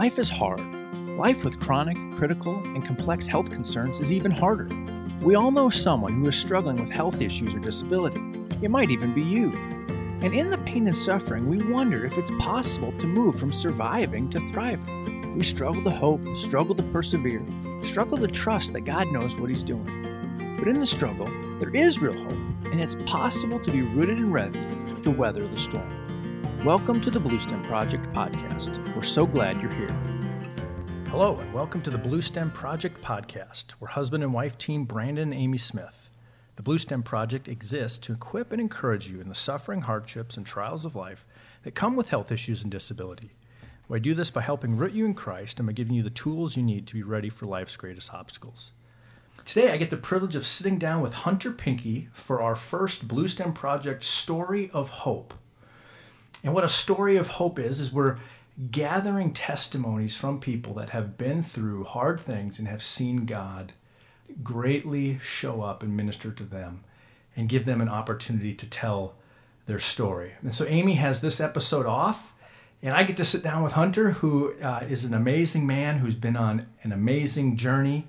Life is hard. Life with chronic, critical, and complex health concerns is even harder. We all know someone who is struggling with health issues or disability. It might even be you. And in the pain and suffering, we wonder if it's possible to move from surviving to thriving. We struggle to hope, struggle to persevere, struggle to trust that God knows what He's doing. But in the struggle, there is real hope, and it's possible to be rooted and ready to weather the storm. Welcome to the Bluestem Project podcast. We're so glad you're here. Hello, and welcome to the Bluestem Project podcast, where husband and wife team Brandon and Amy Smith. The Bluestem Project exists to equip and encourage you in the suffering, hardships, and trials of life that come with health issues and disability. We do this by helping root you in Christ and by giving you the tools you need to be ready for life's greatest obstacles. Today, I get the privilege of sitting down with Hunter Pinke for our first Bluestem Project Story of Hope. And what a story of hope is, is we're gathering testimonies from people that have been through hard things and have seen God greatly show up and minister to them and give them an opportunity to tell their story. And so Amy has this episode off, and I get to sit down with Hunter, who uh, is an amazing man who's been on an amazing journey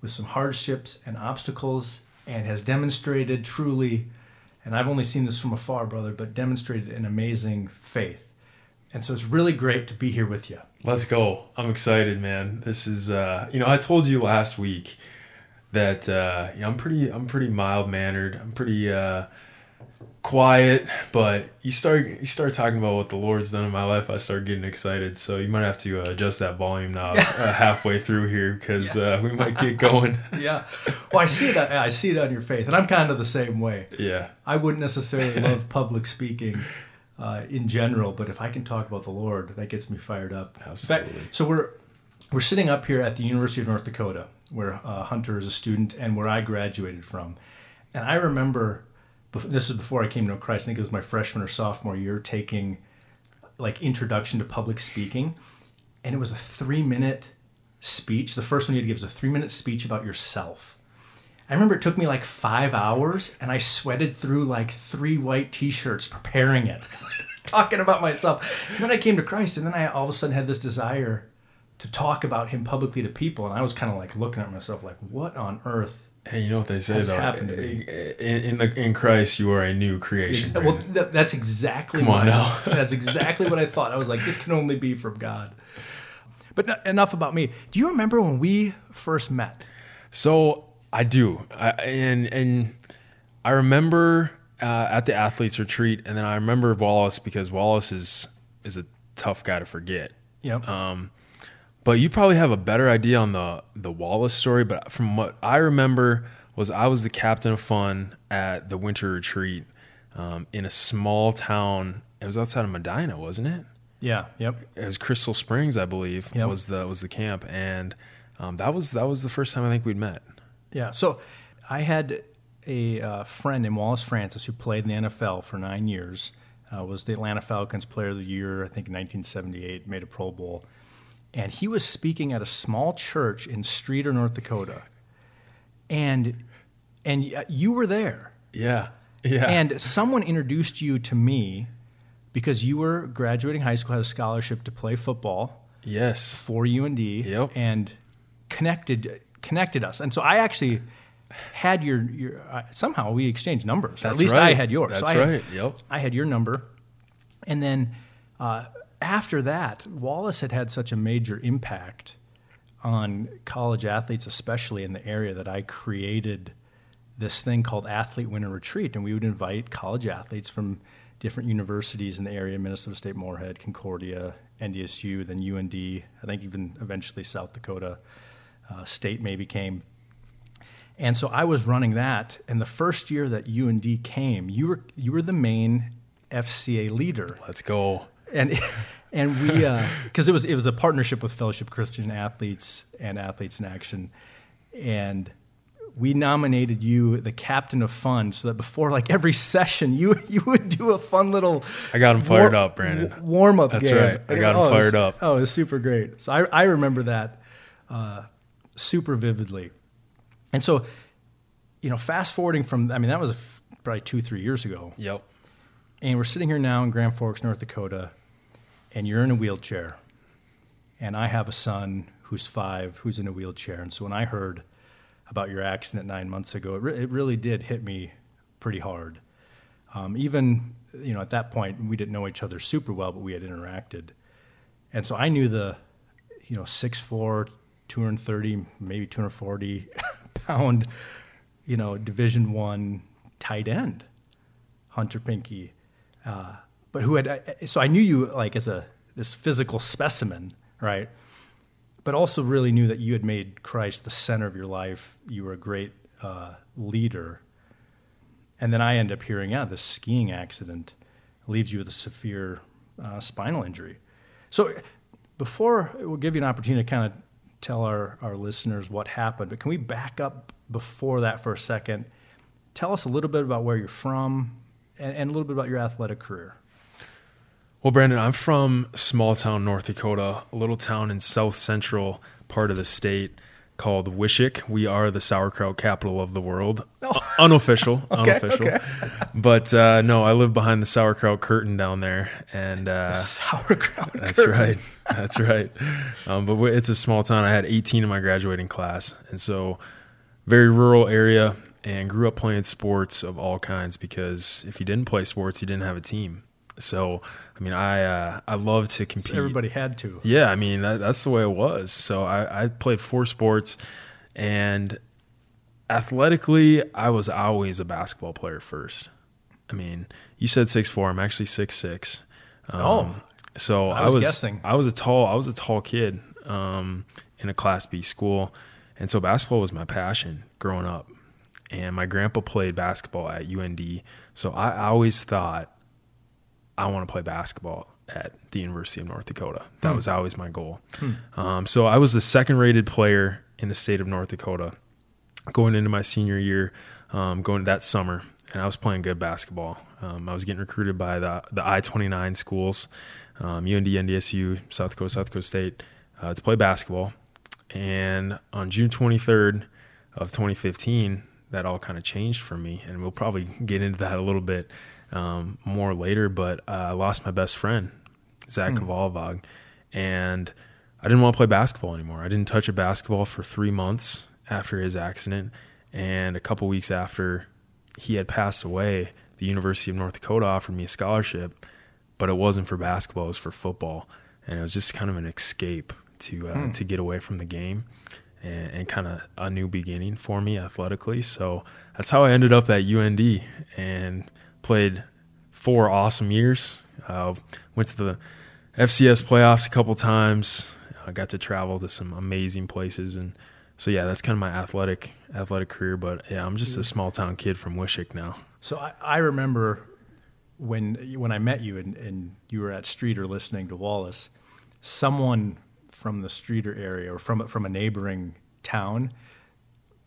with some hardships and obstacles and has demonstrated truly and I've only seen this from afar, brother, but demonstrated an amazing faith. And so it's really great to be here with you. Let's go. I'm excited, man. This is uh you know, I told you last week that uh you know, I'm pretty I'm pretty mild mannered. I'm pretty uh quiet, but you start you start talking about what the Lord's done in my life, I start getting excited. So you might have to uh, adjust that volume now uh, halfway through here because yeah. uh, we might get going. yeah, well, I see it. I see it on your faith, and I'm kind of the same way. Yeah, I wouldn't necessarily love public speaking. Uh, in general, but if I can talk about the Lord, that gets me fired up. Absolutely. Fact, so we're we're sitting up here at the University of North Dakota, where uh, Hunter is a student, and where I graduated from. And I remember this is before I came to Christ. I think it was my freshman or sophomore year taking like introduction to public speaking, and it was a three minute speech. The first one you had to give was a three minute speech about yourself. I remember it took me like five hours, and I sweated through like three white T-shirts preparing it, talking about myself. And then I came to Christ, and then I all of a sudden had this desire to talk about Him publicly to people, and I was kind of like looking at myself like, what on earth Hey, you know what they say though? Happened to me. In, in, the in Christ, you are a new creation. well, that, that's exactly. Come on now. that's exactly what I thought. I was like, this can only be from God. But enough about me. Do you remember when we first met? So I do, I, and and I remember uh, at the athletes retreat, and then I remember Wallace because Wallace is is a tough guy to forget. Yep. Um, but you probably have a better idea on the the Wallace story. But from what I remember, was I was the captain of fun at the winter retreat um, in a small town. It was outside of Medina, wasn't it? Yeah. Yep. It was Crystal Springs, I believe. Yep. Was the was the camp, and um, that was that was the first time I think we'd met. Yeah. So I had a uh, friend named Wallace Francis who played in the NFL for nine years. Uh, was the Atlanta Falcons Player of the Year, I think, in 1978. Made a Pro Bowl and he was speaking at a small church in Streeter, North Dakota, and and you were there. Yeah, yeah. And someone introduced you to me because you were graduating high school, had a scholarship to play football. Yes, for UND. Yep. and connected connected us, and so I actually had your your uh, somehow we exchanged numbers. That's at least right. I had yours. That's so right. Yep. I had your number, and then. Uh, after that, Wallace had had such a major impact on college athletes, especially in the area that I created this thing called Athlete Winter Retreat. And we would invite college athletes from different universities in the area Minnesota State Moorhead, Concordia, NDSU, then UND, I think even eventually South Dakota uh, State maybe came. And so I was running that. And the first year that UND came, you were, you were the main FCA leader. Let's go and and we because uh, it was it was a partnership with Fellowship Christian Athletes and Athletes in Action, and we nominated you the captain of fun so that before like every session you you would do a fun little I got him fired war, up Brandon. warm up that's game. right. I got him oh, fired was, up. oh it was super great. So I, I remember that uh, super vividly. And so you know fast forwarding from I mean that was f- probably two three years ago. Yep. And we're sitting here now in Grand Forks, North Dakota, and you're in a wheelchair. and I have a son who's five who's in a wheelchair. And so when I heard about your accident nine months ago, it, re- it really did hit me pretty hard. Um, even you know at that point we didn't know each other super well, but we had interacted, and so I knew the you know 6'4", 230, maybe two hundred forty pound, you know Division one tight end, Hunter Pinke, uh, but who had so I knew you like as a this physical specimen, right? But also really knew that you had made Christ the center of your life. You were a great uh, leader and then I end up hearing, yeah, this skiing accident leaves you with a severe uh, spinal injury. So before we'll give you an opportunity to kind of tell our, our listeners what happened, but can we back up before that for a second? Tell us a little bit about where you're from and, and a little bit about your athletic career. Well, Brandon, I'm from small town North Dakota, a little town in south central part of the state called Wishek. We are the sauerkraut capital of the world. Oh. Unofficial, okay, unofficial. Okay. But uh, no, I live behind the sauerkraut curtain down there, and uh, sauerkraut. That's curtain. right. That's right. Um, but it's a small town. I had 18 in my graduating class, and so very rural area, and grew up playing sports of all kinds. Because if you didn't play sports, you didn't have a team. So I mean, I uh, I love to compete. So everybody had to. Yeah, I mean that, that's the way it was. So I, I played four sports, and athletically, I was always a basketball player first. I mean, you said six four. I'm actually six six. Um, oh, so I was, I was, guessing. I was a tall. I was a tall kid um, in a Class B school, and so basketball was my passion growing up. And my grandpa played basketball at UND, so I always thought I want to play basketball at the University of North Dakota. That hmm. was always my goal. Hmm. Um, so I was the second rated player in the state of North Dakota going into my senior year, um, going that summer, and I was playing good basketball. Um, I was getting recruited by the the I twenty nine schools, UND, um, NDSU, South Dakota, South Dakota State, uh, to play basketball. And on June twenty third of twenty fifteen, that all kind of changed for me, and we'll probably get into that a little bit um, more later. But uh, I lost my best friend, Zach mm. And I didn't want to play basketball anymore. I didn't touch a basketball for three months after his accident, and a couple weeks after he had passed away, the University of North Dakota offered me a scholarship, but it wasn't for basketball; it was for football, and it was just kind of an escape to uh, hmm. to get away from the game and, and kind of a new beginning for me athletically. So that's how I ended up at UND, and played four awesome years. Uh, went to the FCS playoffs a couple times. I got to travel to some amazing places, and so yeah, that's kind of my athletic athletic career. But yeah, I'm just a small town kid from Wishek now. So I, I remember when when I met you and, and you were at Streeter listening to Wallace, someone from the Streeter area or from from a neighboring town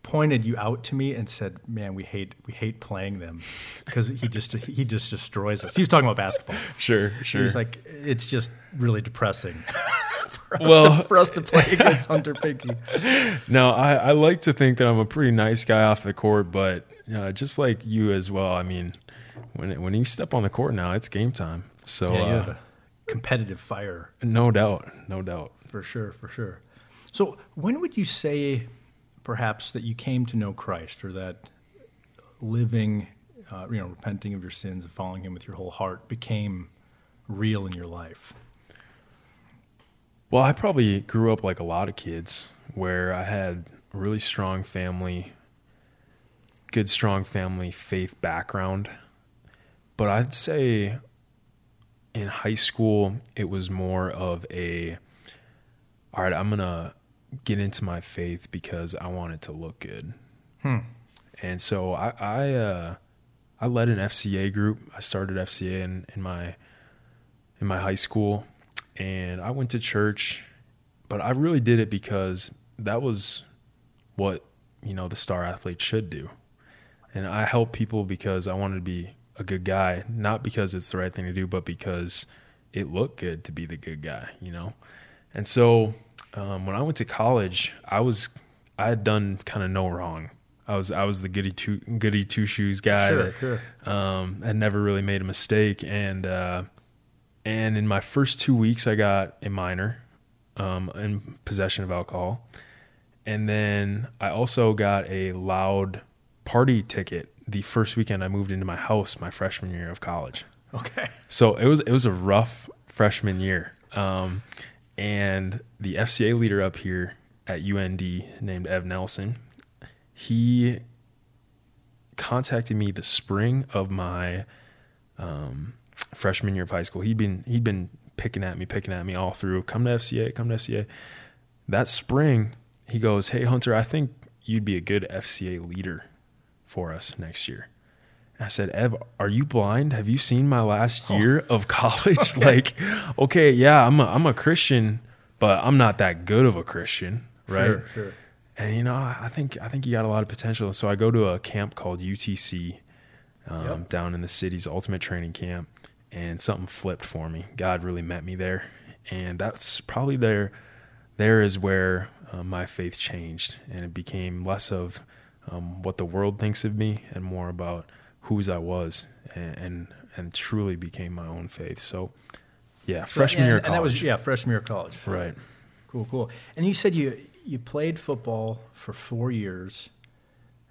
pointed you out to me and said, "Man, we hate we hate playing them because he just he just destroys us." He was talking about basketball. Sure, sure. He's like, "It's just really depressing." for, well, to, for us to play against Hunter Pinke. No, I, I like to think that I'm a pretty nice guy off the court, but uh, just like you as well. I mean, when it, when you step on the court now, it's game time. So yeah, uh, competitive fire. No doubt, no doubt. For sure, for sure. So when would you say perhaps that you came to know Christ or that living, uh, you know, repenting of your sins and following Him with your whole heart became real in your life? Well, I probably grew up like a lot of kids where I had a really strong family, good, strong family faith background. But I'd say in high school, it was more of a, all right, I'm going to get into my faith because I want it to look good. Hmm. And so I I, uh, I led an FCA group. I started FCA in, in my in my high school, and I went to church, but I really did it because that was what you know the star athlete should do, and I help people because I wanted to be a good guy, not because it's the right thing to do, but because it looked good to be the good guy, you know. And so um, when I went to college, I was I had done kind of no wrong. I was I was the goody two goody two shoes guy sure, that sure. Um, had never really made a mistake, and uh, and in my first two weeks, I got a minor um, in possession of alcohol. And then I also got a loud party ticket the first weekend I moved into my house my freshman year of college. Okay. So it was it was a rough freshman year. Um, and the FCA leader up here at UND named Ev Nelson, he contacted me the spring of my um, freshman year of high school. He'd been he'd been picking at me, picking at me all through. Come to FCA, come to FCA. That spring, he goes, "Hey Hunter, I think you'd be a good FCA leader for us next year." I said, Ev, are you blind? Have you seen my last year oh. of college? like, okay, yeah, I'm a, I'm a Christian, but I'm not that good of a Christian, right? Sure, sure. And you know, I think I think you got a lot of potential. So I go to a camp called UTC um, yep. down in the city's ultimate training camp, and something flipped for me. God really met me there, and that's probably there. There is where uh, my faith changed, and it became less of um, what the world thinks of me and more about whose I was, and, and, and truly became my own faith. So, yeah, freshman and, year of college. And that was yeah, freshman year of college. Right. Cool, cool. And you said you you played football for four years,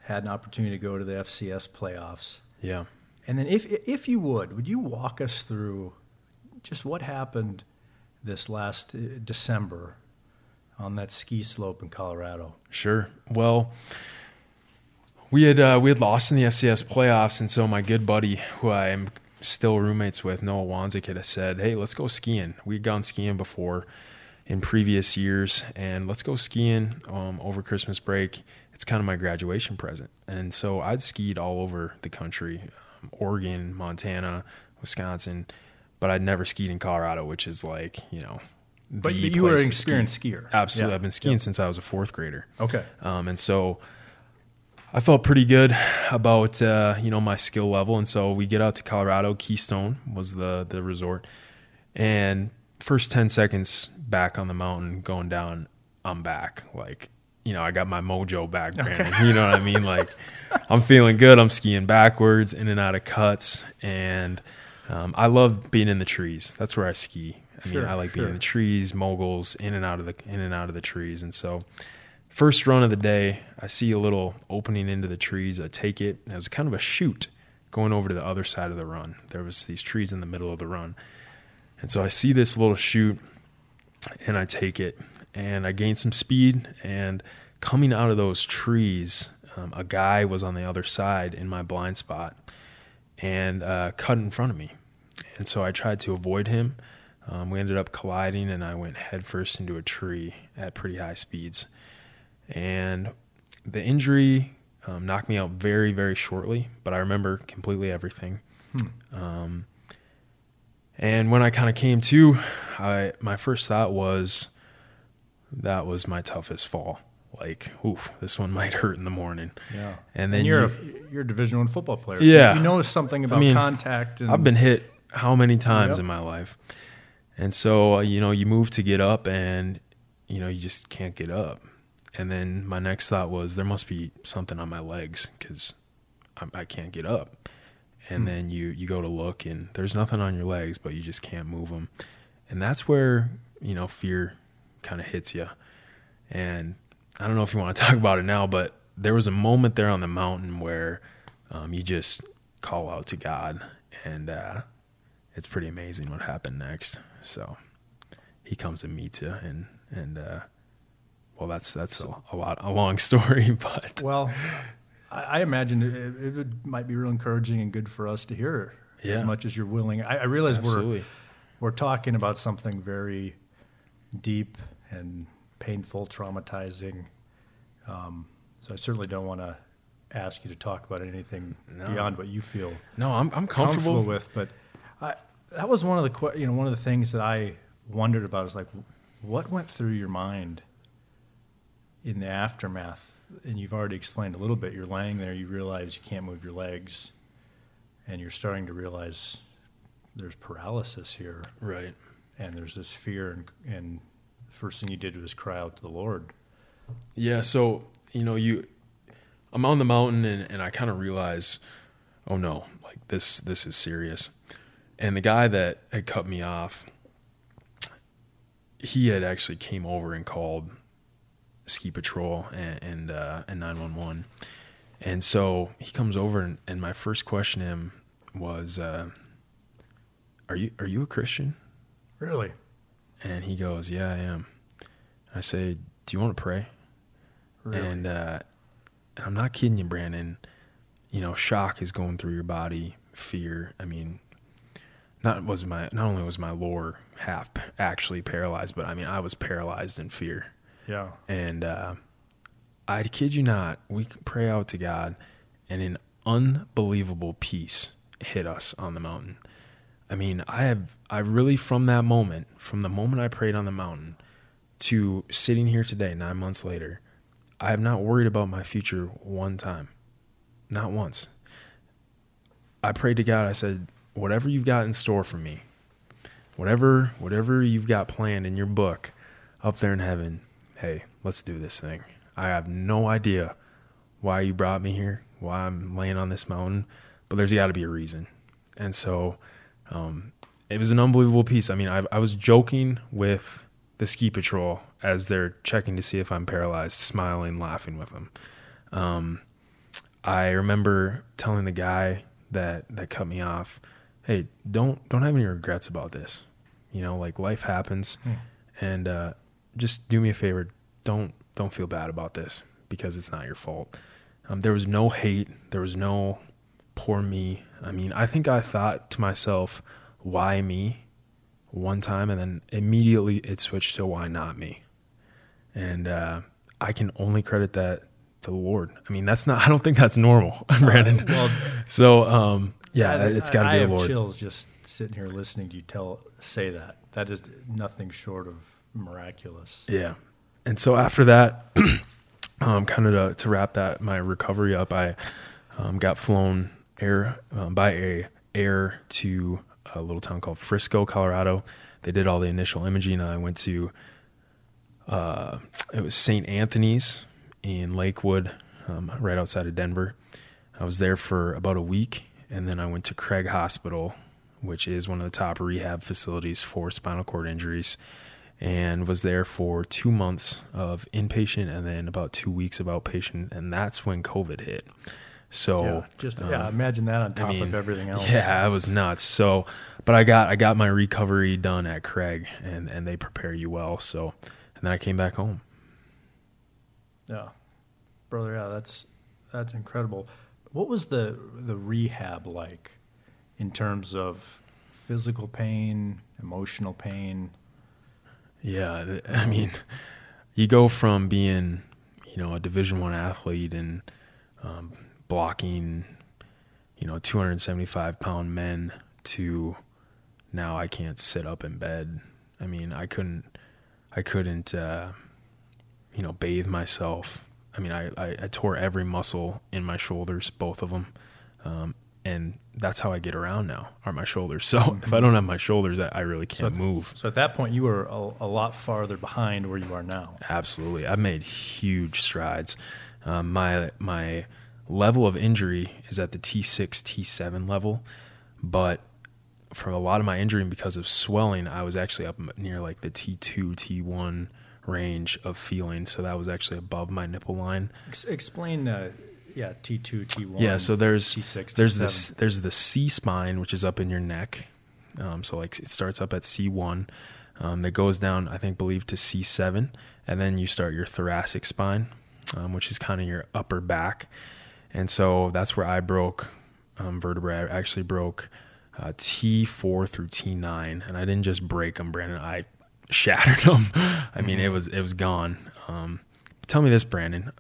had an opportunity to go to the FCS playoffs. Yeah. And then, if if you would, would you walk us through just what happened this last uh, December on that ski slope in Colorado? Sure. Well, we had uh, we had lost in the FCS playoffs, and so my good buddy, who I am still roommates with, Noah Wanzik, had said, "Hey, let's go skiing. We'd gone skiing before in previous years, and let's go skiing um, over Christmas break. It's kind of my graduation present." And so I'd skied all over the country, um, Oregon, Montana, Wisconsin, but I'd never skied in Colorado, which is like you know. But you were an experienced ski. skier. Absolutely, yeah. I've been skiing yeah. since I was a fourth grader. Okay, um, and so I felt pretty good about uh, you know my skill level, and so we get out to Colorado. Keystone was the the resort, and first ten seconds back on the mountain going down, I'm back. Like you know, I got my mojo back, Brandon. Okay. You know what I mean? Like I'm feeling good. I'm skiing backwards, in and out of cuts, and um, I love being in the trees. That's where I ski. I sure, mean, I like being in the trees, moguls, in and out of the in and out of the trees, and so First run of the day, I see a little opening into the trees. I take it. It was kind of a chute going over to the other side of the run. There was these trees in the middle of the run. And so I see this little chute and I take it and I gain some speed and coming out of those trees, um, a guy was on the other side in my blind spot and uh, cut in front of me. And so I tried to avoid him. Um, we ended up colliding and I went headfirst into a tree at pretty high speeds and the injury um, knocked me out very, very shortly, but I remember completely everything. Hmm. Um, and when I kind of came to, I my first thought was that was my toughest fall. Like, oof, this one might hurt in the morning. Yeah. And then and you're you, a you're a Division One football player. Yeah. So you know something about I mean, contact. And, I've been hit how many times yep. in my life, and so uh, you know you move to get up, and you know you just can't get up. And then my next thought was there must be something on my legs because I, can't get up. And hmm. then you you go to look and there's nothing on your legs, but you just can't move them. And that's where you know fear kind of hits you. And I don't know if you want to talk about it now, but there was a moment there on the mountain where um, you just call out to God, and uh, it's pretty amazing what happened next. So He comes and meets you, and and uh, well, that's that's a, a lot a long story, but well, I, I imagine it, it, might be real encouraging and good for us to hear yeah. as much as you're willing. I, I realize Absolutely. we're we're talking about something very deep and painful, traumatizing. Um, so I certainly don't want to ask you to talk about anything no. beyond what you feel. No, I'm I'm comfortable, comfortable with, but I, that was one of the you know one of the things that I wondered about is like what went through your mind in the aftermath, and you've already explained a little bit, you're laying there, you realize you can't move your legs, and you're starting to realize there's paralysis here. Right. And there's this fear, and, and the first thing you did was cry out to the Lord. Yeah. So, you know, you, I'm on the mountain, and, and I kind of realize, oh no, like this, this is serious. And the guy that had cut me off, he had actually came over and called ski patrol and and, uh, and 911 and so he comes over and, and my first question to him was uh, are you are you a christian Really? and he goes yeah i am i say do you want to pray Really? and uh, and I'm not kidding you, Brandon. You know, shock is going through your body, fear. I mean, not was my not only was my lower half actually paralyzed, but I mean I was paralyzed in fear. Yeah. And uh, I kid you not, we pray out to God, and an unbelievable peace hit us on the mountain. I mean, I have I really from that moment, from the moment I prayed on the mountain to sitting here today, nine months later, I have not worried about my future one time, not once. I prayed to God. I said, "Whatever you've got in store for me, whatever whatever you've got planned in your book, up there in heaven, hey, let's do this thing. I have no idea why you brought me here, why I'm laying on this mountain, but there's got to be a reason." And so, um, it was an unbelievable peace. I mean, I, I was joking with the ski patrol as they're checking to see if I'm paralyzed, smiling, laughing with them. Um, I remember telling the guy that that cut me off, "Hey, don't don't have any regrets about this. You know, like life happens, Hmm. and uh, just do me a favor. Don't don't feel bad about this because it's not your fault." Um, there was no hate. There was no poor me. I mean, I think I thought to myself, "Why me?" one time, and then immediately it switched to "Why not me?" And uh, I can only credit that to the Lord. I mean, that's not. I don't think that's normal, Brandon. Well, So, um, yeah, I- it's got to be I the have Lord. chills just sitting here listening to you tell say that. That is nothing short of miraculous. Yeah. And so after that, um, kind of to, to wrap that my recovery up, I um, got flown air um, by a air to a little town called Frisco, Colorado. They did all the initial imaging, and I went to uh, it was St. Anthony's in Lakewood, um, right outside of Denver. I was there for about a week, and then I went to Craig Hospital, which is one of the top rehab facilities for spinal cord injuries, and was there for two months of inpatient and then about two weeks of outpatient, and that's when COVID hit. So yeah, just um, yeah. Imagine that on top mean, of everything else. yeah, it was nuts. So, but I got I got my recovery done at Craig, and and they prepare you well. So, and then I came back home. Yeah, brother. Yeah, that's that's incredible. What was the the rehab like in terms of physical pain, emotional pain? Yeah, I mean, you go from being, you know, a Division One athlete and um, blocking, you know, 275 pound men to now I can't sit up in bed. I mean, I couldn't, I couldn't, uh, you know, bathe myself. I mean, I, I, I tore every muscle in my shoulders, both of them. Um, and that's how I get around now are my shoulders. So if I don't have my shoulders, I, I really can't So- move. So at that point, you were a, a lot farther behind where you are now. Absolutely, I've made huge strides. Um, my my level of injury is at the T6 T7 level, but from a lot of my injury and because of swelling, I was actually up near like the T2 T1 range of feeling. So that was actually above my nipple line. Ex- explain, uh, yeah, T two, T one. Yeah, so there's T6, there's T7. this there's the C spine which is up in your neck. Um, so like it starts up at C1, um, that goes down I think believe to C7, and then you start your thoracic spine, um, which is kind of your upper back, and so that's where I broke um, vertebrae. I actually broke uh, T4 through T9, and I didn't just break them, Brandon. I shattered them. I mean, it was it was gone. Um, tell me this, Brandon.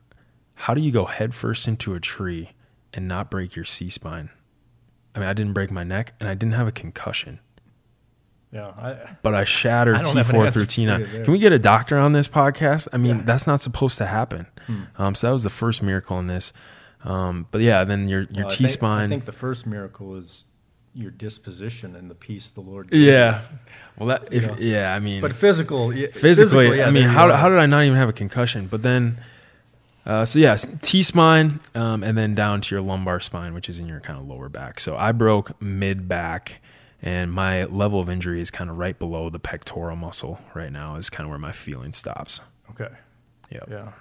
How do you go headfirst into a tree and not break your C spine? I mean, I didn't break my neck, and I didn't have a concussion, yeah, I, but I shattered I don't have an T4 answer through T9. Can we get a doctor on this podcast? I mean, Yeah. that's not supposed to happen. Um, so that was the first miracle in this. Um, but yeah, then your your well, I T think- spine. I think the first miracle is your disposition and the peace the Lord. gave Yeah. Well, that if know. yeah, I mean, but physical, yeah, physically, yeah, I mean, how how did I not even have a concussion? But then, uh, so yes, T spine, um, and then down to your lumbar spine, which is in your kind of lower back. So I broke mid back, and my level of injury is kind of right below the pectoral muscle right now. Is kind of where my feeling stops. Okay. Yeah. Yeah.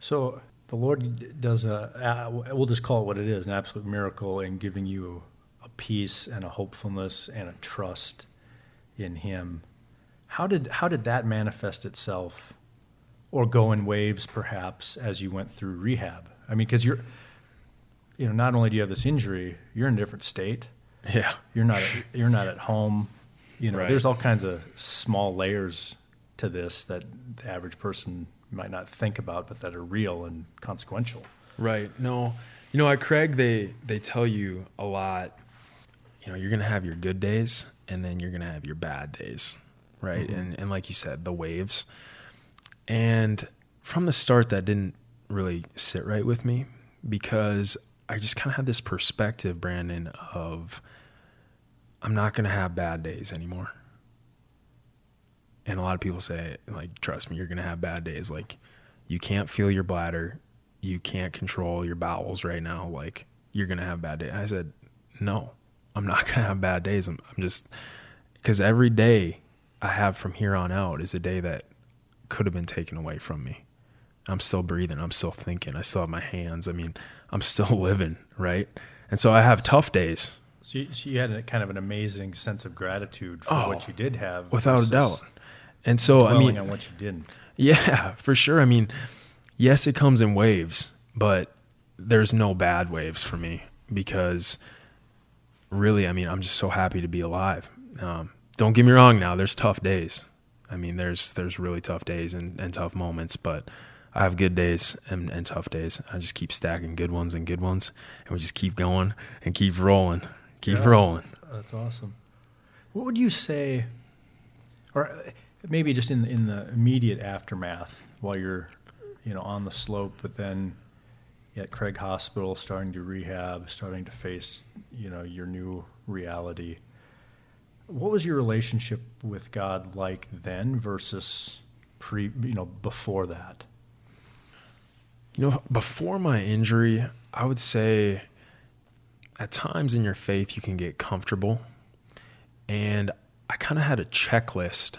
So the Lord does a, uh, we'll just call it what it is, an absolute miracle in giving you a peace and a hopefulness and a trust in Him. How did how did that manifest itself, or go in waves perhaps as you went through rehab? I mean, because you're, you know, not only do you have this injury, you're in a different state. Yeah. You're not you're not at home. You know, Right. there's all kinds of small layers to this that the average person might not think about, but that are real and consequential. Right. No. You know, at Craig, they they tell you a lot. You know, you're gonna have your good days, and then you're gonna have your bad days, right? Mm-hmm. And and like you said, the waves. And from the start, that didn't really sit right with me because I just kind of had this perspective, Brandon, of I'm not gonna have bad days anymore. And a lot of people say, like, trust me, you're gonna have bad days. Like, you can't feel your bladder you can't control your bowels right now. Like you're gonna have bad days. I said, no, I'm not gonna have bad days. I'm, I'm just because every day I have from here on out is a day that could have been taken away from me. I'm still breathing. I'm still thinking. I still have my hands. I mean, I'm still living, right? And so I have tough days, So you, so you had a kind of an amazing sense of gratitude for Oh, what you did have, without a doubt. And so I mean, on what you didn't. Yeah, for sure. I mean, yes, it comes in waves, but there's no bad waves for me because really, I mean, I'm just so happy to be alive. Um, don't get me wrong. Now there's tough days. I mean, there's there's really tough days and, and tough moments, but I have good days and, and tough days. I just keep stacking good ones and good ones, and we just keep going and keep rolling, keep Yeah. rolling. That's awesome. What would you say, or uh, maybe just in in the immediate aftermath while you're, you know, on the slope, but then at Craig Hospital, starting to rehab, starting to face, you know, your new reality. What was your relationship with God like then versus pre, you know, before that? You know, before my injury, I would say at times in your faith you can get comfortable. And I kind of had a checklist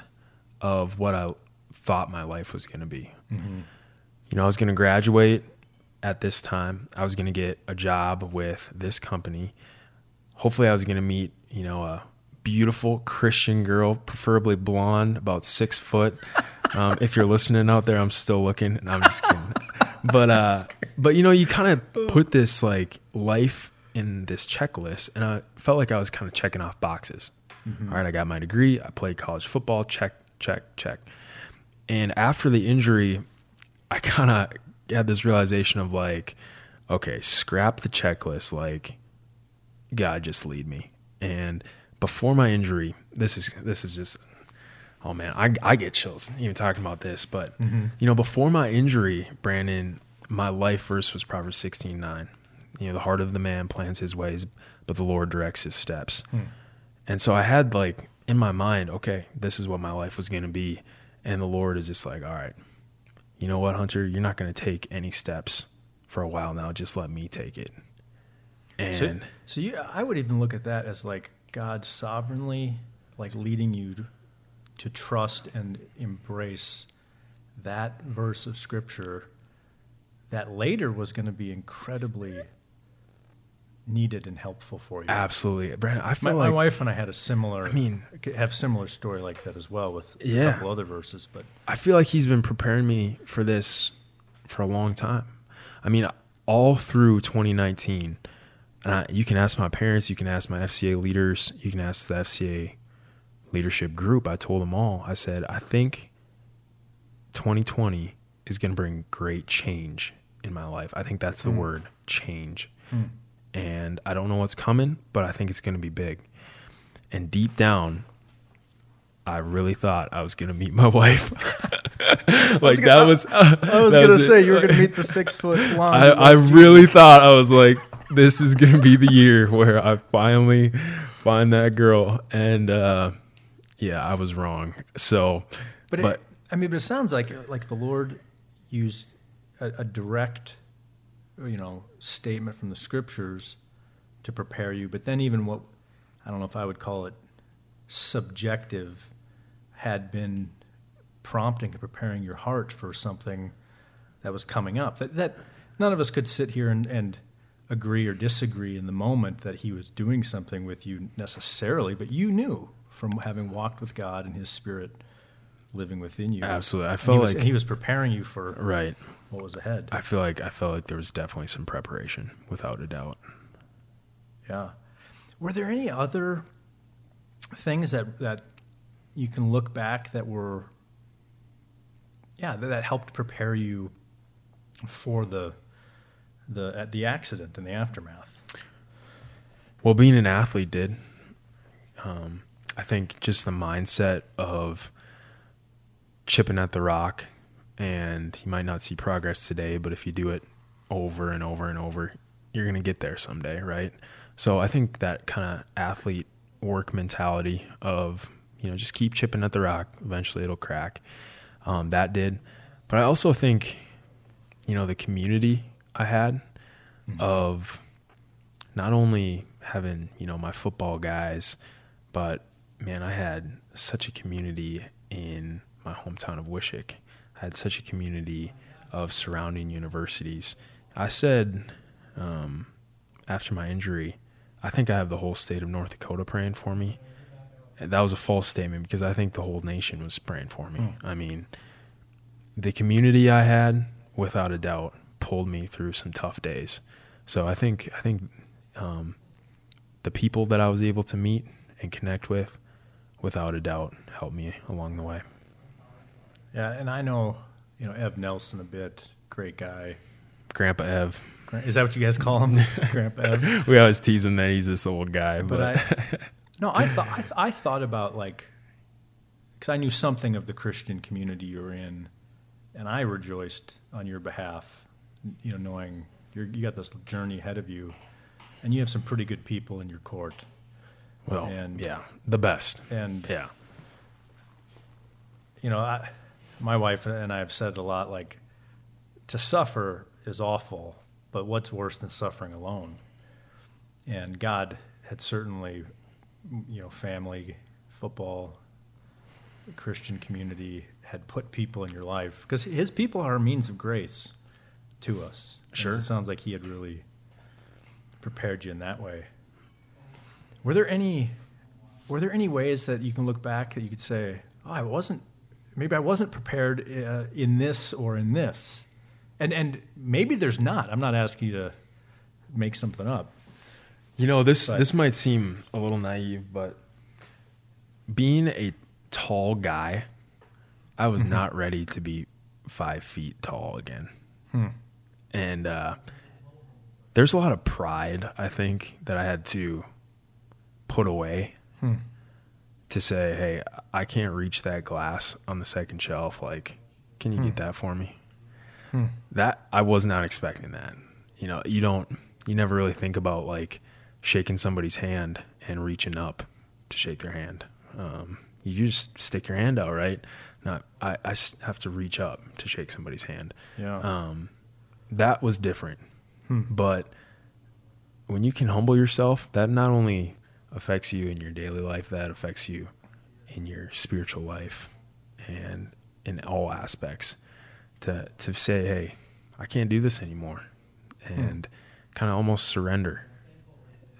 of what I thought my life was going to be. Mm-hmm. You know, I was going to graduate at this time. I was going to get a job with this company. Hopefully, I was going to meet, you know, a beautiful Christian girl, preferably blonde, about six foot. Um, if you're listening out there, I'm still looking. No, I'm just kidding. But uh, but you know, you kind of put this like life in this checklist, and I felt like I was kind of checking off boxes. All right, I got my degree. I played college football. Check, check, check. And after the injury, I kind of had this realization of like, okay, scrap the checklist. Like, God, just lead me. And before my injury, this is this is just, oh man, I I get chills even talking about this. But mm-hmm. you know, before my injury, Brandon, my life verse was Proverbs sixteen nine. You know, the heart of the man plans his ways, but the Lord directs his steps. Hmm. And so I had like in my mind, okay, this is what my life was going to be. And the Lord is just like, all right, you know what, Hunter, you're not going to take any steps for a while now. Just let me take it. So, And so you, I would even look at that as like God sovereignly, like leading you to, trust and embrace that verse of scripture that later was going to be incredibly needed and helpful for you. absolutely, Brandon, I My, feel my like wife and I had a similar, I mean- have similar story like that as well with a couple other verses, but I feel like he's been preparing me for this for a long time. I mean, all through 2019, and I, you can ask my parents, you can ask my FCA leaders, you can ask the FCA leadership group. I told them all, I said, I think 2020 is going to bring great change in my life. I think that's the hmm. word change. Hmm. And I don't know what's coming, but I think it's going to be big. And deep down, I really thought I was going to meet my wife. like that was. I was going to it. say you were going to meet the six foot long. I, I really thought I was like, this is gonna be the year where I finally find that girl, and uh, yeah, I was wrong. So, But, but, it, I mean, but it sounds like like the Lord used a, a direct, you know, statement from the scriptures to prepare you. But then even what I don't know if I would call it subjective, had been prompting and preparing your heart for something that was coming up. That, that none of us could sit here and, and agree or disagree in the moment that he was doing something with you necessarily, but you knew from having walked with God and His Spirit living within you. Absolutely. I felt was, like he was preparing you for right. what was ahead. I feel like I felt like there was definitely some preparation, without a doubt. Yeah. Were there any other things that that you can look back that were yeah, that, that helped prepare you for the the uh, the accident and the aftermath? Well, being an athlete did. Um, I think just the mindset of chipping at the rock, and you might not see progress today, but if you do it over and over and over, you're going to get there someday, right? So I think that kind of athlete work mentality of, you know, just keep chipping at the rock, eventually it'll crack. Um, that did. But I also think, you know, the community I had of not only having you know my football guys, but man, I had such a community in my hometown of Wishek. I had such a community of surrounding universities. I said um, after my injury, I think I have the whole state of North Dakota praying for me. And That was a false statement because I think the whole nation was praying for me. I mean, the community I had, without a doubt, pulled me through some tough days. So I think I think um, the people that I was able to meet and connect with, without a doubt, helped me along the way. Yeah, and I know, you know, Ev Nelson a bit, great guy. Grandpa Ev, Is that what you guys call him? Grandpa Ev? we always tease him that he's this old guy, but, But I, no, I thought I, th- I thought about like, because I knew something of the Christian community you're in, and I rejoiced on your behalf. You know, knowing you're, you got this journey ahead of you, and you have some pretty good people in your court. well, and- yeah, the best. And Yeah, you know, I, my wife and I have said a lot like, to suffer is awful, but what's worse than suffering alone? And God had certainly, you know, family, football, Christian community had put people in your life because His people are a means of grace to us. Sure. it sounds like He had really prepared you in that way. Were there any were there any ways that you can look back that you could say, "Oh, I wasn't maybe I wasn't prepared uh, in this or in this," and and maybe there's not. I'm not asking you to make something up. you know this But- this might seem a little naive, but being a tall guy, I was not ready to be five feet tall again. And uh, there's a lot of pride I think that I had to put away to say, hey, I can't reach that glass on the second shelf. Like, can you get that for me? That I was not expecting that. You know, you don't, you never really think about like shaking somebody's hand and reaching up to shake their hand. Um, you just stick your hand out, right? Not, I have to reach up to shake somebody's hand Yeah. um, that was different. But when you can humble yourself, that not only affects you in your daily life, that affects you in your spiritual life and in all aspects. To to say, hey, I can't do this anymore, and kind of almost surrender.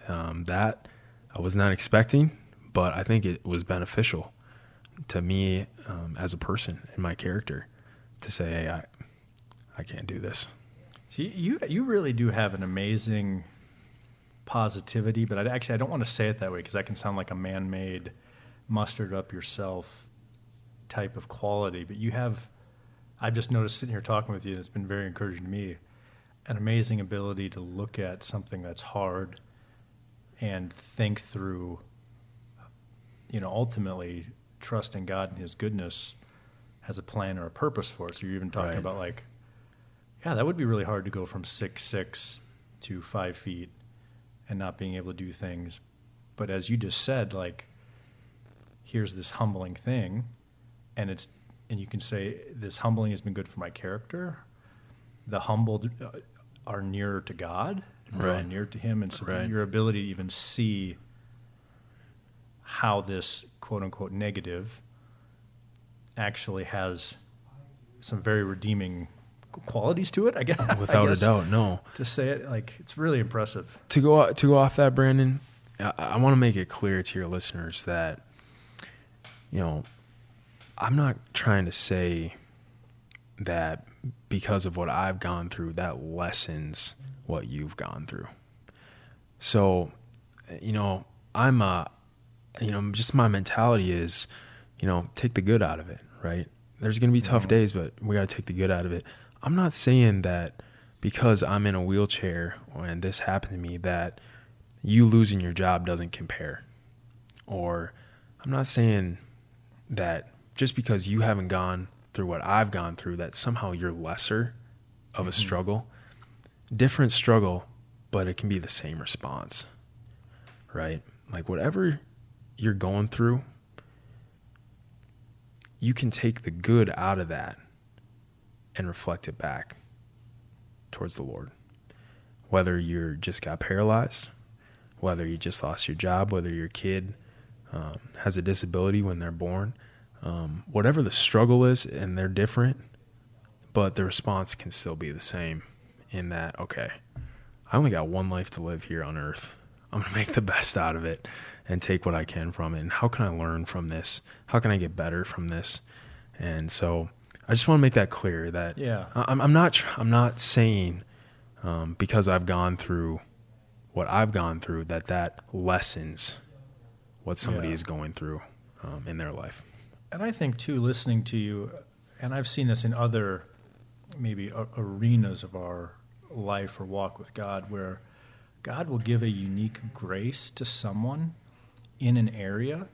Um, that I was not expecting, but I think it was beneficial to me um, as a person and my character to say, hey, I I can't do this. See, you you really do have an amazing positivity, but I actually I don't want to say it that way because that can sound like a man-made, mustered up yourself type of quality. But you have, I've just noticed sitting here talking with you, and it's been very encouraging to me, an amazing ability to look at something that's hard and think through. You know, ultimately trusting God and His goodness has a plan or a purpose for it. So you're even talking Right. about like yeah, that would be really hard to go from six six to five feet and not being able to do things. But as you just said, like, here's this humbling thing, and it's and you can say this humbling has been good for my character. The humbled uh, are nearer to God, Right. near to Him, and so Right. your ability to even see how this quote unquote negative actually has some very redeeming qualities to it. I guess Without I guess, a doubt, no. To say it like it's really impressive. to go to go off that, Brandon, I, I want to make it clear to your listeners that you know I'm not trying to say that because of what I've gone through that lessens what you've gone through. So, you know, I'm a you know, just my mentality is, you know, take the good out of it, right? There's going to be tough mm-hmm. days, but we got to take the good out of it. I'm not saying that because I'm in a wheelchair and this happened to me that you losing your job doesn't compare. Or I'm not saying that just because you haven't gone through what I've gone through that somehow you're lesser of a mm-hmm. struggle. Different struggle, but it can be the same response. Right? Like whatever you're going through, you can take the good out of that and reflect it back towards the Lord. Whether you're just got paralyzed, whether you just lost your job, whether your kid um, has a disability when they're born, um, whatever the struggle is, and they're different, but the response can still be the same in that, okay, I only got one life to live here on earth. I'm going to make the best out of it and take what I can from it. And how can I learn from this? How can I get better from this? And so I just want to make that clear that Yeah. I'm, I'm not I'm not saying um, because I've gone through what I've gone through that that lessens what somebody Yeah. is going through um, in their life. And I think too, listening to you, and I've seen this in other maybe a- arenas of our life or walk with God, where God will give a unique grace to someone in an area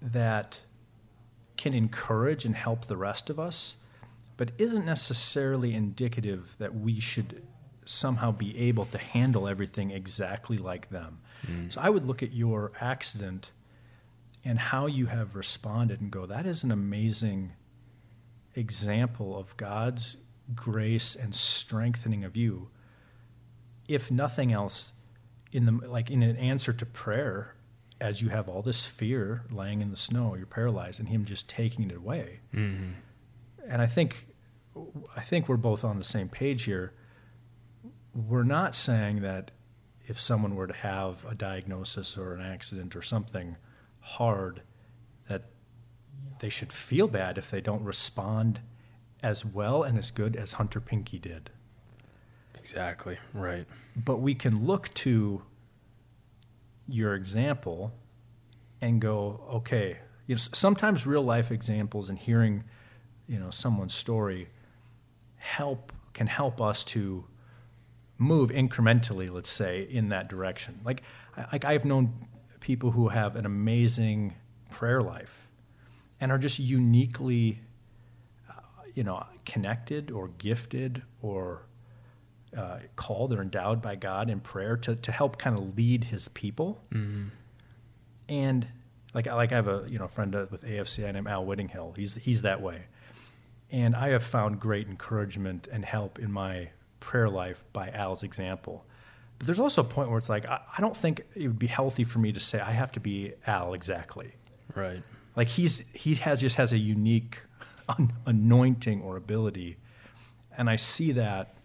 that can encourage and help the rest of us, but isn't necessarily indicative that we should somehow be able to handle everything exactly like them. Mm. So I would look at your accident and how you have responded and go, that is an amazing example of God's grace and strengthening of you. If nothing else, in the like in an answer to prayer, as you have all this fear laying in the snow, you're paralyzed, and Him just taking it away. Mm-hmm. And I think, I think we're both on the same page here. We're not saying that if someone were to have a diagnosis or an accident or something hard, that they should feel bad if they don't respond as well and as good as Hunter Pinke did. Exactly. Right. But we can look to your example and go, okay, you know, sometimes real life examples and hearing, you know, someone's story help can help us to move incrementally, let's say, in that direction. Like, like I've known people who have an amazing prayer life and are just uniquely, uh, you know, connected or gifted or uh, called or endowed by God in prayer to, to help kind of lead His people. And like like I have a you know friend with AFCI named Al Whittinghill. He's he's that way, and I have found great encouragement and help in my prayer life by Al's example. But there's also a point where it's like I, I don't think it would be healthy for me to say I have to be Al exactly. Right. Like he's he has just has a unique anointing or ability, and I see that.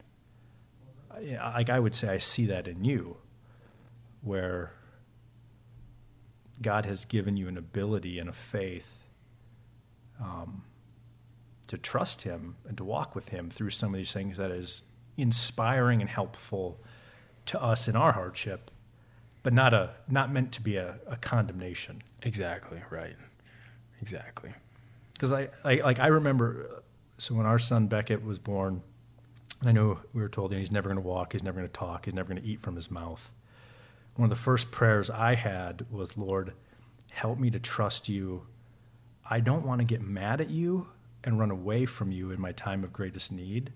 Yeah, Like I would say, I see that in you, where God has given you an ability and a faith um, to trust Him and to walk with Him through some of these things that is inspiring and helpful to us in our hardship, but not a not meant to be a, a condemnation. Exactly. Right. Exactly. because I, I like I remember uh, so when our son Beckett was born, I knew we were told he's never going to walk, he's never going to talk, he's never going to eat from his mouth. One of the first prayers I had was, Lord, help me to trust you. I don't want to get mad at you and run away from you in my time of greatest need.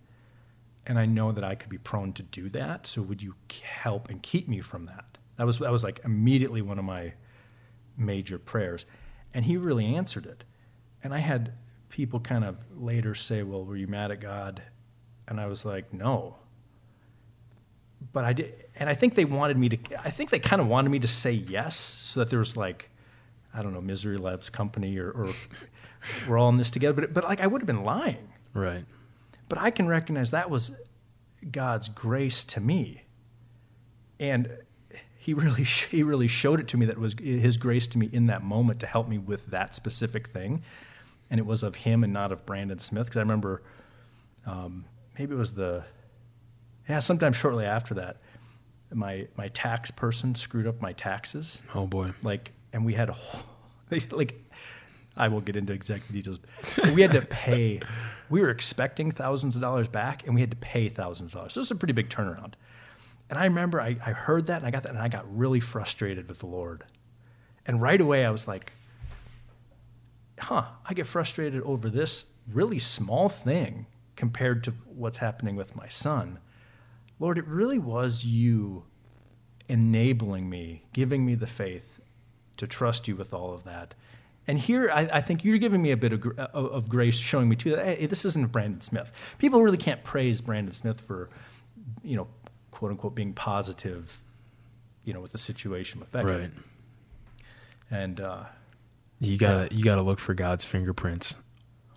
And I know that I could be prone to do that. So would you help and keep me from that? That was that was like immediately one of my major prayers. And he really answered it. And I had people kind of later say, Well, were you mad at God? And I was like, No. But I did, and I think they wanted me to, I think they kind of wanted me to say yes, so that there was like I don't know, misery loves company, or, or we're all in this together. But but like I would have been lying. Right. But I can recognize that was God's grace to me, and he really he really showed it to me that it was his grace to me in that moment to help me with that specific thing, and it was of him and not of Brandon Smith. Because I remember, um, maybe it was the yeah, sometime shortly after that, my my tax person screwed up my taxes. Oh boy. Like, and we had a whole, like, I won't get into exact details. But we had to pay. We were expecting thousands of dollars back, and we had to pay thousands of dollars. So it was a pretty big turnaround. And I remember I, I heard that, and I got that, and I got really frustrated with the Lord. And right away, I was like, "Huh? I get frustrated over this really small thing compared to what's happening with my son." Lord, it really was you enabling me, giving me the faith to trust you with all of that. And here, I, I think you're giving me a bit of, of, of grace, showing me too that hey, this isn't Brandon Smith. People really can't praise Brandon Smith for, you know, quote unquote, being positive, you know, with the situation with Becca. Right. And uh, You gotta you gotta look for God's fingerprints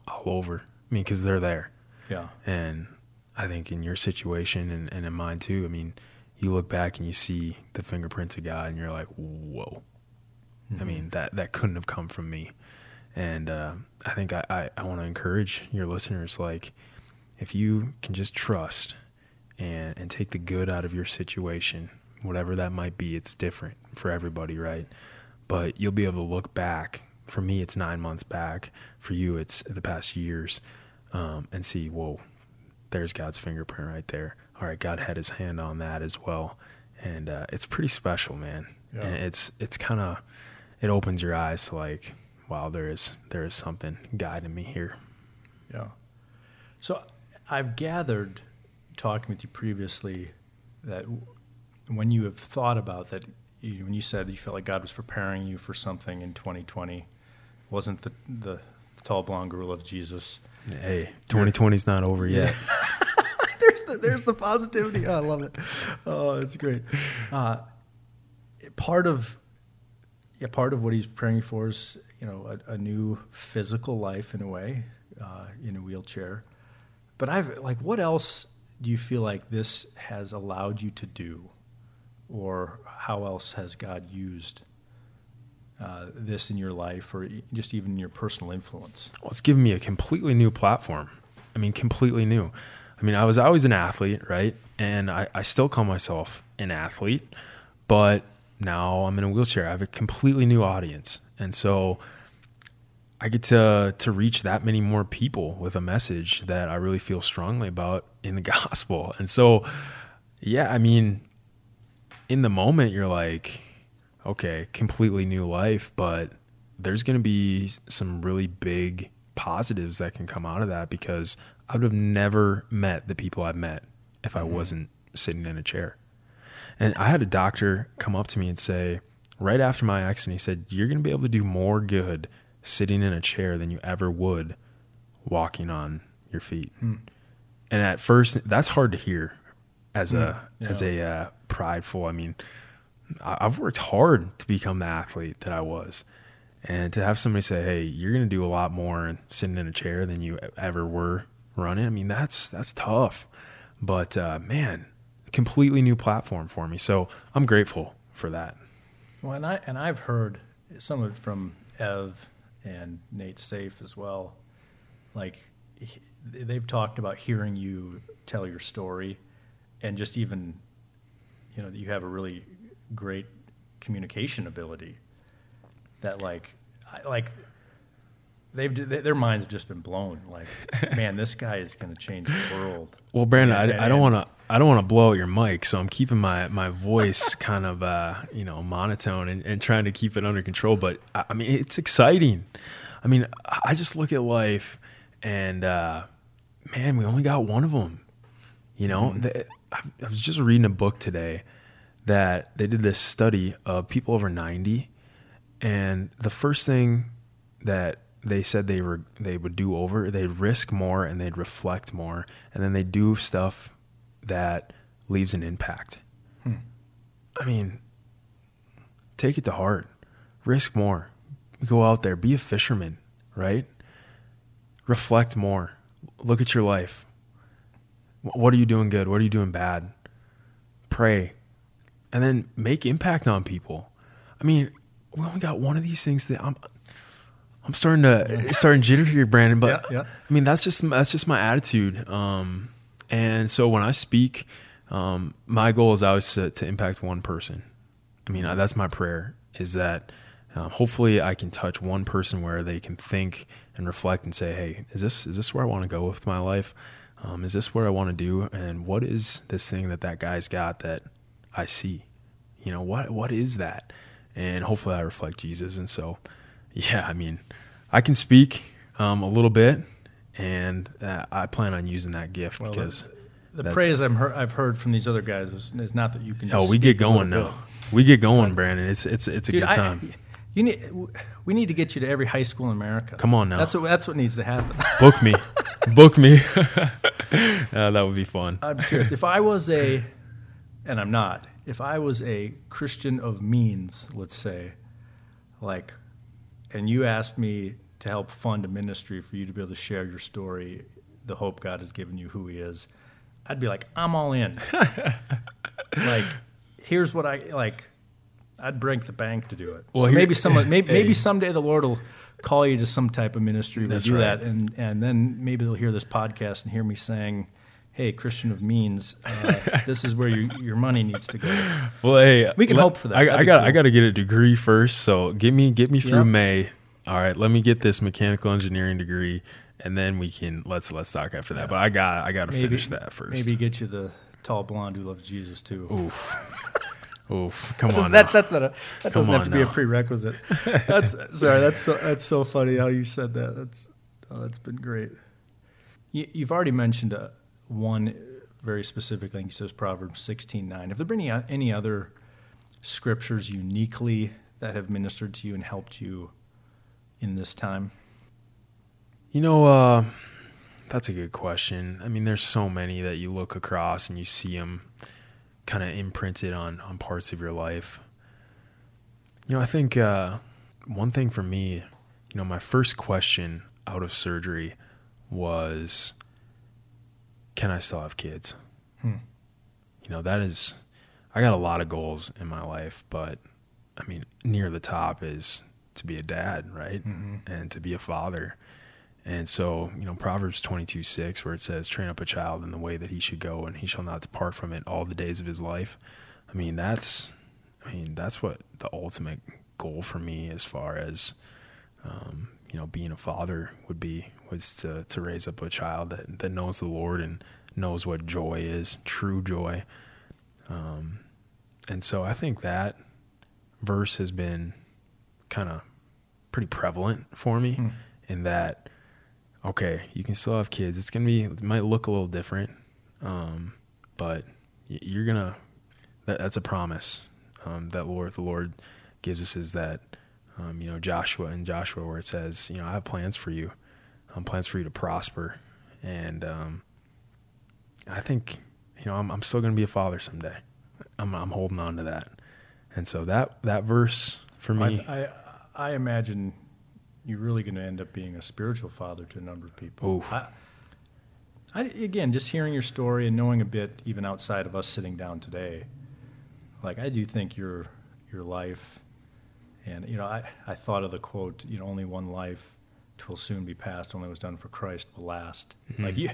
all over. I mean, because they're there. Yeah, And I think in your situation and, and in mine too, I mean, you look back and you see the fingerprints of God and you're like, whoa. I mean, that, that couldn't have come from me. And uh, I think I, I, I want to encourage your listeners like, if you can just trust and, and take the good out of your situation, whatever that might be, it's different for everybody, right? But you'll be able to look back. For me, it's nine months back. For you, it's the past years um, and see, whoa, there's God's fingerprint right there. All right, God had His hand on that as well, and uh, it's pretty special, man. Yeah. And it's it's kind of it opens your eyes to like, wow, there is there is something guiding me here. Yeah. So I've gathered, talking with you previously, that when you have thought about that, you, when you said you felt like God was preparing you for something in 2020, wasn't the the tall blonde girl of Jesus. Hey, 2020 is not over yet. there's the there's the positivity. Oh, I love it. Oh, it's great. Uh, part of yeah, part of what he's praying for is you know a, a new physical life in a way, uh, in a wheelchair. But I've like, what else do you feel like this has allowed you to do, or how else has God used uh, this in your life, or just even your personal influence? Well, it's given me a completely new platform. I mean, completely new. I mean, I was always an athlete, right? And I, I still call myself an athlete, but now I'm in a wheelchair. I have a completely new audience. And so I get to to reach that many more people with a message that I really feel strongly about in the gospel. And so yeah, I mean, in the moment you're like, okay, completely new life, but there's going to be some really big positives that can come out of that because I would have never met the people I've met if I mm-hmm. wasn't sitting in a chair. And I had a doctor come up to me and say, right after my accident, he said, You're going to be able to do more good sitting in a chair than you ever would walking on your feet. Hmm. And at first, that's hard to hear as a hmm. yeah. as a uh, prideful. I mean, I've worked hard to become the athlete that I was, and to have somebody say, "Hey, you're going to do a lot more sitting in a chair than you ever were running," I mean, that's that's tough. But uh, man, completely new platform for me. So I'm grateful for that. Well, and I and I've heard some of it from Ev and Nate Safe as well. Like they've talked about hearing you tell your story, and just even, you know, that you have a really great communication ability. That like, I, like. They've they- their minds have just been blown. Like, man, this guy is going to change the world. Well, Brandon, Yeah, I, and- I don't want to. I don't want to blow out your mic, so I'm keeping my my voice kind of uh, you know monotone and, and trying to keep it under control. But I, I mean, it's exciting. I mean, I just look at life, and uh, man, we only got one of them. You know, The- I, I was just reading a book today that they did this study of people over 90, and the first thing that they said they were they would do over they'd risk more and they'd reflect more and then they'd do stuff that leaves an impact hmm. i mean take it to heart risk more go out there, be a fisherman, right? Reflect more. Look at your life. What are you doing good? What are you doing bad? Pray. And then make impact on people. I mean, we only got one of these things that I'm I'm starting to starting jitter here, Brandon. But Yeah, yeah. I mean, that's just that's just my attitude. Um, and so when I speak, um, my goal is always to, to impact one person. I mean, that's my prayer is that uh, hopefully I can touch one person where they can think and reflect and say, "Hey, is this is this where I want to go with my life? Um, is this where I want to do? And what is this thing that that guy's got that I see? You know, what what is that? And hopefully I reflect Jesus. And so, yeah, I mean, I can speak um, a little bit, and uh, I plan on using that gift Well, because The That's- praise I'm heard, I've heard from these other guys is, is not that you can. oh, we get speak a little going now. We get going, Brandon. It's it's it's a Dude, good I- time. you need. We need to get you to every high school in America. Come on now. That's what that's what needs to happen. Book me, book me. uh, that would be fun. I'm serious. If I was a, and I'm not, if I was a Christian of means, let's say, like, and you asked me to help fund a ministry for you to be able to share your story, the hope God has given you, who He is, I'd be like, I'm all in. like, here's what I like. I'd break the bank to do it. Well, So maybe someone, maybe, maybe someday the Lord will call you to some type of ministry to do right. that, and and then maybe they'll hear this podcast and hear me saying, "Hey, Christian of means, uh, this is where your your money needs to go." Well, hey, We can hope for that. I, I got cool. I got to get a degree first. So get me get me through Yep. May. All right, let me get this mechanical engineering degree, and then we can let's let's talk after that. But I got I got to finish that first. Maybe get you the tall blonde who loves Jesus too. Oof, oof. Come on, that, now. that's not a that Come doesn't have to be a prerequisite. That's sorry. That's so that's so funny how you said that. That's oh, that's been great. You, you've already mentioned uh, one very specific thing. He says Proverbs sixteen nine. Have there been any any other scriptures uniquely that have ministered to you and helped you in this time? You know, uh, that's a good question. I mean, there's so many that you look across and you see them kind of imprinted on on parts of your life. You know, I think uh, one thing for me, you know, my first question out of surgery was, "Can I still have kids?" Hmm. You know, that is, I got a lot of goals in my life, but I mean, near the top is to be a dad, right, and to be a father. And so, you know, Proverbs 22 6, where it says, train up a child in the way that he should go, and he shall not depart from it all the days of his life. I mean, that's, I mean, that's what the ultimate goal for me as far as, um, you know, being a father would be, was to, to raise up a child that, that knows the Lord and knows what joy is, true joy. Um, and so I think that verse has been kind of pretty prevalent for me Hmm. in that okay you can still have kids it's gonna be it might look a little different um, but you're gonna that, that's a promise um, that lord the lord gives us is that um, you know joshua and joshua where it says you know i have plans for you um, plans for you to prosper. And um, i think you know i'm, I'm still gonna be a father someday. I'm, I'm holding on to that. And so that that verse for me I, I I imagine you're really going to end up being a spiritual father to a number of people. I, I, again, just hearing your story and knowing a bit, even outside of us sitting down today, like I do think your your life, and you know, I, I thought of the quote, you know, only one life will soon be passed, only it was done for Christ will last. Mm-hmm. Like you,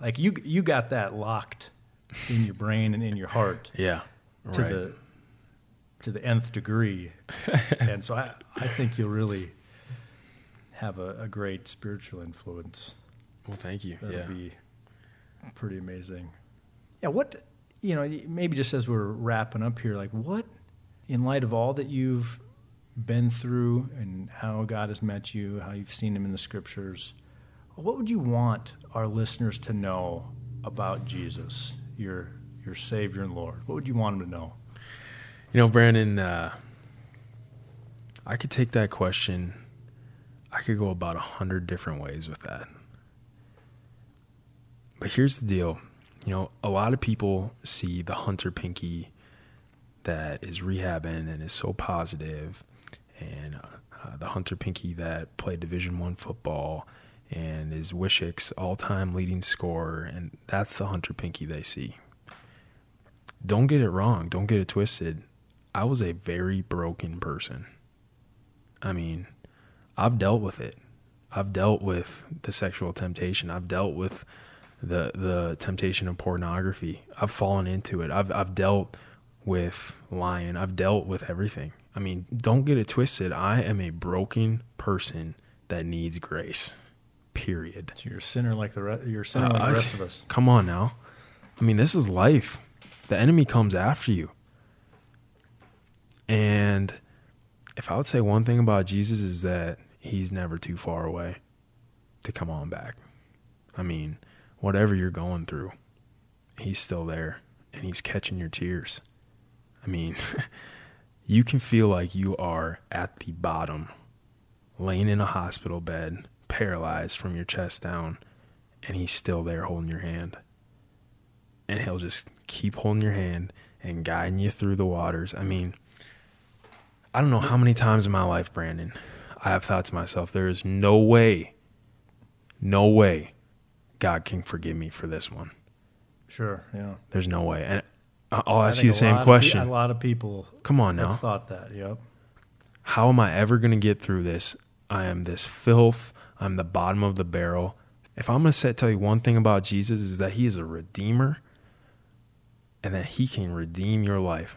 like you, you got that locked in your brain and in your heart yeah to right. the to the nth degree, and so I, I think you'll really have a, a great spiritual influence. well thank you That'll yeah be pretty amazing. Yeah, what you know, maybe just as we're wrapping up here, like what, in light of all that you've been through and how God has met you, how you've seen Him in the Scriptures, what would you want our listeners to know about Jesus, your your Savior and Lord? What would you want them to know? You know, Brandon, uh, I could take that question. I could go about a hundred different ways with that. But here's the deal. You know, a lot of people see the Hunter Pinke that is rehabbing and is so positive and uh, uh, the Hunter Pinke that played Division One football and is Wishek's all-time leading scorer, and that's the Hunter Pinke they see. Don't get it wrong. Don't get it twisted. I was a very broken person. I mean, I've dealt with it. I've dealt with the sexual temptation. I've dealt with the the temptation of pornography. I've fallen into it. I've I've dealt with lying. I've dealt with everything. I mean, don't get it twisted. I am a broken person that needs grace. Period. So you're a sinner like the re- you're sinner like Uh, the rest of us. Come on now. I mean, this is life. The enemy comes after you. And if I would say one thing about Jesus is that he's never too far away to come on back. I mean, whatever you're going through, he's still there and he's catching your tears. I mean, you can feel like you are at the bottom, laying in a hospital bed, paralyzed from your chest down, and he's still there holding your hand. And he'll just keep holding your hand and guiding you through the waters. I mean, I don't know how many times in my life, Brandon, I have thought to myself, there is no way, no way God can forgive me for this one. Sure, yeah. There's no way. And I'll ask you the same of pe- question. a lot of people Come on now. have thought that. Yep. How am I ever going to get through this? I am this filth. I'm the bottom of the barrel. If I'm going to tell you one thing about Jesus is that he is a redeemer and that he can redeem your life.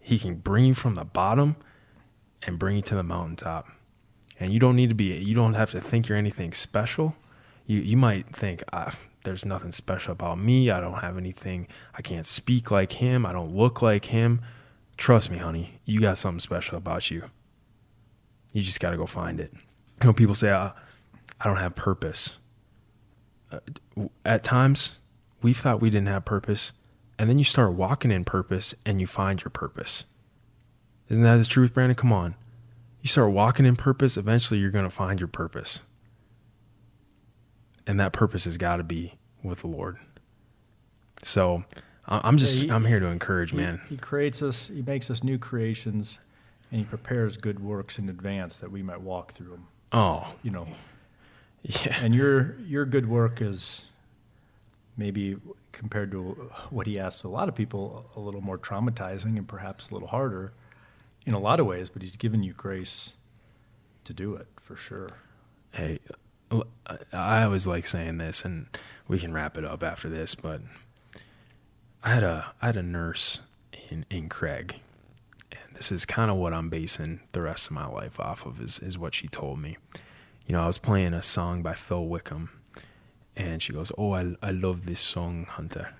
He can bring you from the bottom and bring you to the mountaintop. And you don't need to be you don't have to think you're anything special. You you might think ah, there's nothing special about me. I don't have anything. I can't speak like him. I don't look like him. Trust me, honey, you got something special about you. You just got to go find it. You know, people say, uh, I don't have purpose. Uh, at times, we thought we didn't have purpose, and then you start walking in purpose and you find your purpose. Isn't that the truth, Brandon? Come on. You start walking in purpose, eventually you're going to find your purpose. And that purpose has got to be with the Lord. So I'm just, Yeah, he- I'm here to encourage, He- man. He, creates us. He makes us new creations, and he prepares good works in advance that we might walk through them. Oh, You know, yeah. and your your good work is maybe compared to what he asks a lot of people a little more traumatizing and perhaps a little harder in a lot of ways. But he's given you grace to do it for sure. Hey, I always like saying this, and we can wrap it up after this. But I had a I had a nurse in in Craig, and this is kind of what I'm basing the rest of my life off of. Is is what she told me. You know, I was playing a song by Phil Wickham, and she goes, "Oh, I I love this song, Hunter.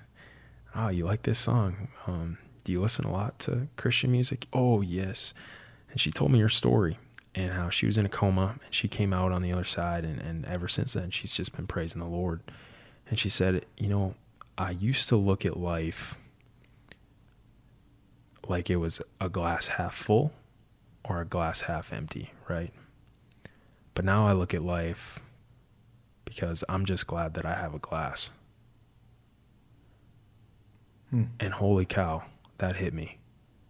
Oh, you like this song? Um, do you listen a lot to Christian music? Oh, yes." And she told me her story and how she was in a coma and she came out on the other side and, and ever since then she's just been praising the lord. And she said you know i used to look at life like it was a glass half full or a glass half empty right? But now i look at life because i'm just glad that i have a glass. Hmm. and holy cow that hit me.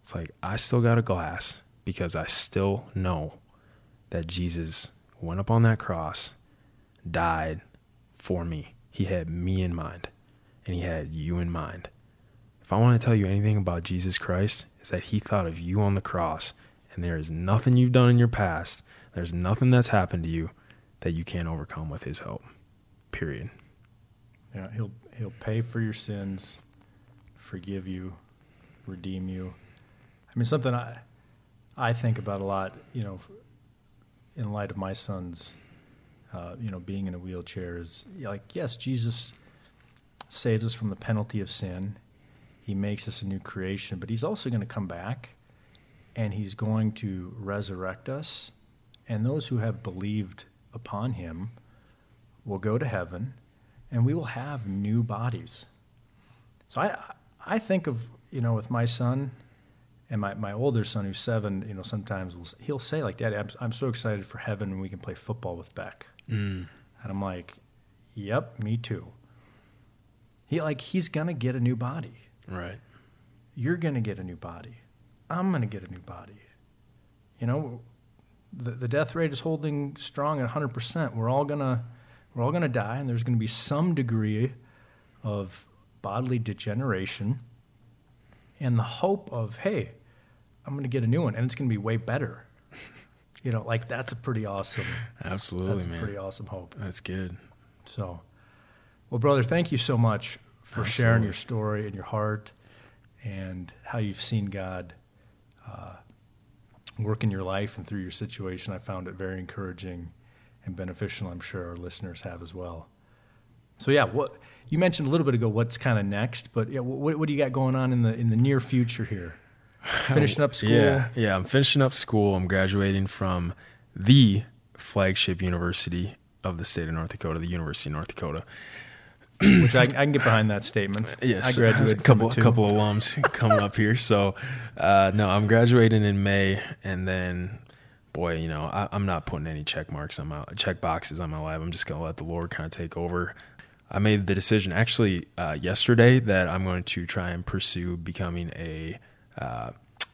It's like i still got a glass because i still know that Jesus went up on that cross, died for me. He had me in mind, and he had you in mind. If I want to tell you anything about Jesus Christ, is that he thought of you on the cross, and there is nothing you've done in your past, there's nothing that's happened to you that you can't overcome with his help. Period. Yeah, he'll he'll pay for your sins, forgive you, redeem you. I mean, something I I think about a lot. You know, in light of my son's, uh, you know, being in a wheelchair is like yes, Jesus saves us from the penalty of sin. He makes us a new creation, but he's also going to come back, and he's going to resurrect us, and those who have believed upon him will go to heaven and we will have new bodies. So I I think of you know with my son and my, my older son who's seven, you know sometimes will he'll say like, "Daddy, I'm I'm so excited for heaven when we can play football with Beck," Mm. and I'm like, "Yep, me too." He like he's gonna get a new body. Right. You're gonna get a new body. I'm gonna get a new body. You know, the, the death rate is holding strong at 100%. We're all gonna we're all gonna die, and there's gonna be some degree of bodily degeneration, and the hope of hey, I'm gonna get a new one, and it's gonna be way better. You know, like that's a pretty awesome. Absolutely, That's a man. pretty awesome hope. That's good. So, well, brother, thank you so much for sharing your story and your heart and how you've seen God uh, work in your life and through your situation. I found it very encouraging and beneficial. I'm sure our listeners have as well. So, yeah, what you mentioned a little bit ago, what's kind of next, but yeah, what, what do you got going on in the in the near future here? Finishing up school. Yeah, yeah. I'm finishing up school. I'm graduating from the flagship university of the state of North Dakota, the University of North Dakota. which I, I can get behind that statement. Yes, I graduated a couple too. couple alums coming up here. So, uh, no, I'm graduating in May, and then, boy, you know, I, I'm not putting any check marks on my check boxes on my life. I'm just gonna let the Lord kind of take over. I made the decision actually uh, yesterday that I'm going to try and pursue becoming a uh,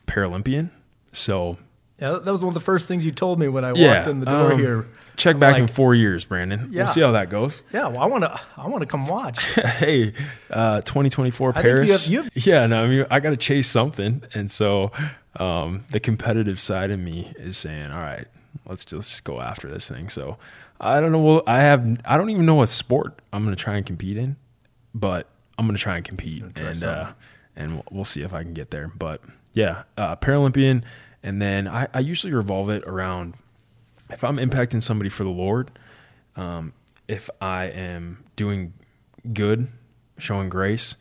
Paralympian. So Yeah, that was one of the first things you told me when I yeah, walked in the door um, here. Check I'm back in four years, Brandon. Yeah. We'll see how that goes. Yeah, well, I want to. I want to come watch. hey, uh, 2024 I think you Paris. have- you have- yeah, no, I mean, I got to chase something, and so um, the competitive side of me is saying, "All right, let's just, let's just go after this thing." So I don't know. Well, I have. I don't even know what sport I'm going to try and compete in, but I'm going to try and compete, try and uh, and we'll, we'll see if I can get there. But yeah, uh, Paralympian, and then I, I usually revolve it around if I'm impacting somebody for the Lord, um, if I am doing good, showing grace,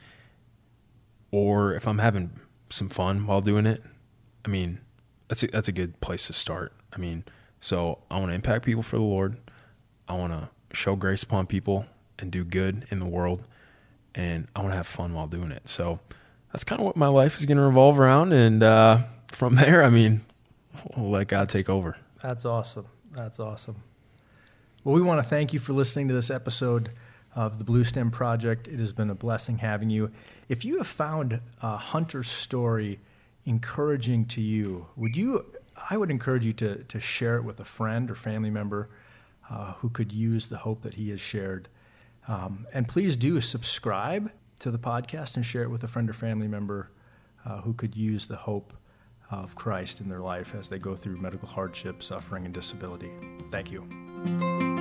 or if I'm having some fun while doing it, I mean, that's a, that's a good place to start. I mean, so I want to impact people for the Lord. I want to show grace upon people and do good in the world, and I want to have fun while doing it. So that's kind of what my life is going to revolve around, and uh, from there, I mean, we'll let God take over. That's awesome. That's awesome. Well, we want to thank you for listening to this episode of the Blue Stem Project. It has been a blessing having you. If you have found Hunter's story encouraging to you, would you? I would encourage you to to share it with a friend or family member uh, who could use the hope that he has shared. Um, and please do subscribe to the podcast and share it with a friend or family member uh, who could use the hope of Christ in their life as they go through medical hardship, suffering, and disability. Thank you.